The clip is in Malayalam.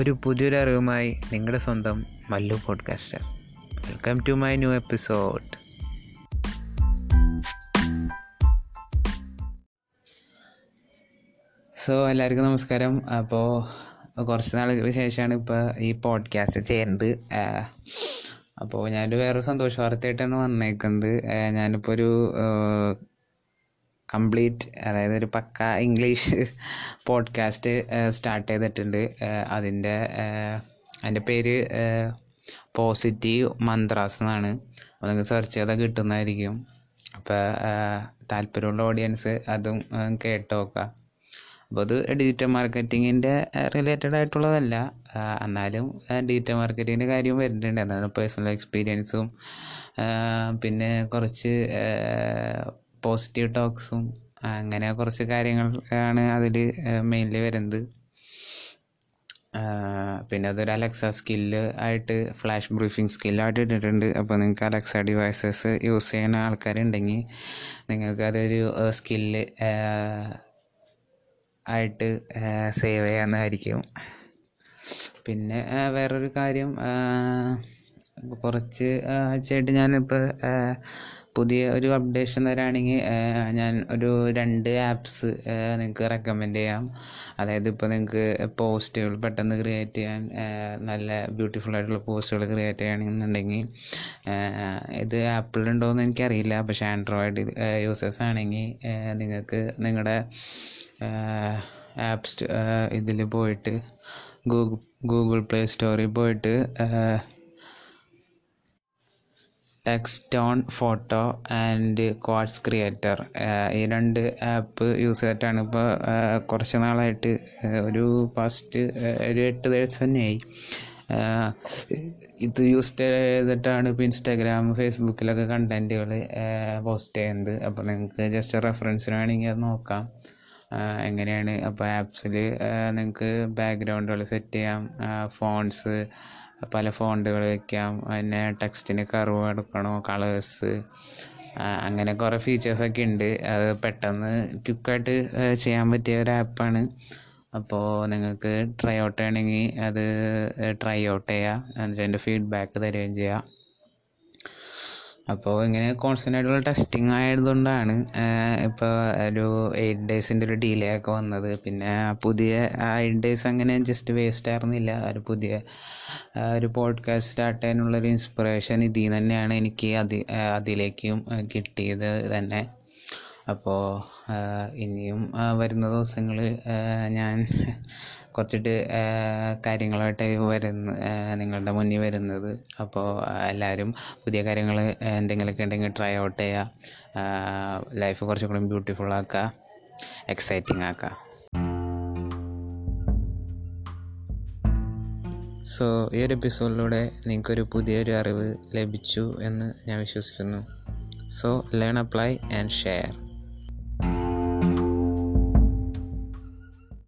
ഒരു പുതിയൊരു അറിവുമായി നിങ്ങളുടെ സ്വന്തം Mallu podcaster welcome to my new episode so എല്ലാവർക്കും നമസ്കാരം. അപ്പോൾ കുറച്ച് നാളുകൾക്ക് ശേഷമാണ് ഇപ്പോൾ ഈ പോഡ്കാസ്റ്റ് ചെയ്യുന്നത്. അപ്പോൾ ഞാനൊരു വേറൊരു സന്തോഷ വാർത്തയായിട്ടാണ് വന്നേക്കുന്നത് ഞാനിപ്പോൾ ഒരു കംപ്ലീറ്റ് അതായത് ഒരു പക്ക ഇംഗ്ലീഷ് പോഡ്കാസ്റ്റ് സ്റ്റാർട്ട് ചെയ്തിട്ടുണ്ട്. അതിന്റെ അതിന്റെ പേര് പോസിറ്റീവ് മന്ത്രാസ് എന്നാണ്. അപ്പോൾ നിങ്ങൾക്ക് സെർച്ച് ചെയ്താൽ കിട്ടുന്നതായിരിക്കും. അപ്പോൾ താല്പര്യമുള്ള ഓഡിയൻസ് അതും കേട്ട് നോക്കുക അപ്പോൾ അത് ഡിജിറ്റൽ മാർക്കറ്റിങ്ങിന്റെ റിലേറ്റഡ് ആയിട്ടുള്ളതല്ല. എന്നാലും ഡിജിറ്റൽ മാർക്കറ്റിങ്ങിന്റെ കാര്യവും വരുന്നുണ്ട്. അതാണ് പേഴ്സണൽ എക്സ്പീരിയൻസും പിന്നെ കുറച്ച് പോസിറ്റീവ് ടോക്സും അങ്ങനെ കുറച്ച് കാര്യങ്ങൾ ആണ് അതിൽ മെയിൻലി വരുന്നത്. പിന്നെ അതൊരു അലക്സ സ്കില്ല് ആയിട്ട് ഫ്ലാഷ് ബ്രീഫിംഗ് സ്കില്ലായിട്ട് ഇട്ടിട്ടുണ്ട്. അപ്പോൾ നിങ്ങൾക്ക് അലക്സ ഡിവൈസസ് യൂസ് ചെയ്യുന്ന ആൾക്കാരുണ്ടെങ്കിൽ നിങ്ങൾക്ക് അതൊരു സ്കില്ല് ആയിട്ട് സേവ് ചെയ്യാവുന്നതായിരിക്കും. പിന്നെ വേറൊരു കാര്യം കുറച്ച് ആഴ്ചയായിട്ട് ഞാനിപ്പോൾ പുതിയ ഒരു അപ്ഡേഷൻ തരാണെങ്കിൽ ഞാൻ ഒരു രണ്ട് ആപ്സ് നിങ്ങൾക്ക് റെക്കമെൻഡ് ചെയ്യാം. അതായത് ഇപ്പോൾ നിങ്ങൾക്ക് പോസ്റ്റുകൾ പെട്ടെന്ന് ക്രിയേറ്റ് ചെയ്യാൻ നല്ല ബ്യൂട്ടിഫുൾ ആയിട്ടുള്ള പോസ്റ്റുകൾ ക്രിയേറ്റ് ചെയ്യണമെന്നുണ്ടെങ്കിൽ ഇത് ആപ്പിളുണ്ടോയെന്ന് എനിക്കറിയില്ല. പക്ഷേ ആൻഡ്രോയിഡ് യൂസേഴ്സ് ആണെങ്കിൽ നിങ്ങൾക്ക് നിങ്ങളുടെ ആപ്സ് ഇതിൽ പോയിട്ട് ഗൂഗിൾ ഗൂഗിൾ പ്ലേ സ്റ്റോറിൽ പോയിട്ട് text on photo and quotes creator ഈ രണ്ട് ആപ്പ് യൂസ് ചെയ്തിട്ടാണ് ഇപ്പോൾ കുറച്ച് നാളായിട്ട് ഒരു പാസ്റ്റ് ഒരു എട്ട് ദിവസം തന്നെയായി ഇത് യൂസ് ചെയ്തിട്ടാണ് ഇപ്പോൾ ഇൻസ്റ്റാഗ്രാം ഫേസ്ബുക്കിലൊക്കെ കണ്ടന്റുകൾ പോസ്റ്റ് ചെയ്യുന്നത്. അപ്പോൾ നിങ്ങൾക്ക് ജസ്റ്റ് റെഫറൻസിന് വേണമെങ്കിൽ അത് നോക്കാം. എങ്ങനെയാണ്? അപ്പോൾ ആപ്സിൽ നിങ്ങൾക്ക് ബാക്ക്ഗ്രൗണ്ടുകൾ സെറ്റ് ചെയ്യാം. ഫോൺസ് പല ഫോണ്ടുകൾ വയ്ക്കാം പിന്നെ ടെക്സ്റ്റിന് കർവ് എടുക്കണോ കളേഴ്സ് അങ്ങനെ കുറേ ഫീച്ചേഴ്സൊക്കെ ഉണ്ട് അത് പെട്ടെന്ന് ക്വിക്കായിട്ട് ചെയ്യാൻ പറ്റിയ ഒരു ആപ്പാണ് അപ്പോൾ നിങ്ങൾക്ക് ട്രൈ ഔട്ട് ആണെങ്കിൽ അത് ട്രൈ ഔട്ട് ചെയ്യാം. എന്നിട്ട് അതിന്റെ ഫീഡ്ബാക്ക് തരികയും ചെയ്യാം. അപ്പോൾ ഇങ്ങനെ കോൺസ്റ്റന്റ് ആയിട്ടുള്ള ടെസ്റ്റിംഗ് ആയതുകൊണ്ടാണ് ഇപ്പോൾ ഒരു എയ്റ്റ് ഡേയ്സിന്റെ ഒരു ഡിലേ ഒക്കെ വന്നത്. പിന്നെ പുതിയ എയ്റ്റ് ഡേയ്സ് അങ്ങനെ ജസ്റ്റ് വേസ്റ്റ് ആയിരുന്നില്ല. ഒരു പുതിയ ഒരു പോഡ്കാസ്റ്റ് സ്റ്റാർട്ട് ചെയ്യാനുള്ളൊരു ഇൻസ്പിറേഷൻ ഇതിൽ നിന്ന് തന്നെയാണ് എനിക്ക് അതി അതിലേക്കും കിട്ടിയത് തന്നെ. അപ്പോൾ ഇനിയും വരുന്ന ദിവസങ്ങൾ ഞാൻ കുറച്ചിട്ട് കാര്യങ്ങളായിട്ട് വരുന്ന നിങ്ങളുടെ മുന്നിൽ വരുന്നത്. അപ്പോൾ എല്ലാവരും പുതിയ കാര്യങ്ങൾ എന്തെങ്കിലുമൊക്കെ ഉണ്ടെങ്കിൽ ട്രൈ ഔട്ട് ചെയ്യുക ലൈഫ് കുറച്ചും കൂടി ബ്യൂട്ടിഫുൾ ആക്കുക എക്സൈറ്റിംഗ് ആക്കുക സോ ഈ ഒരു എപ്പിസോഡിലൂടെ നിങ്ങൾക്കൊരു പുതിയൊരു അറിവ് ലഭിച്ചു എന്ന് ഞാൻ വിശ്വസിക്കുന്നു. So learn apply and share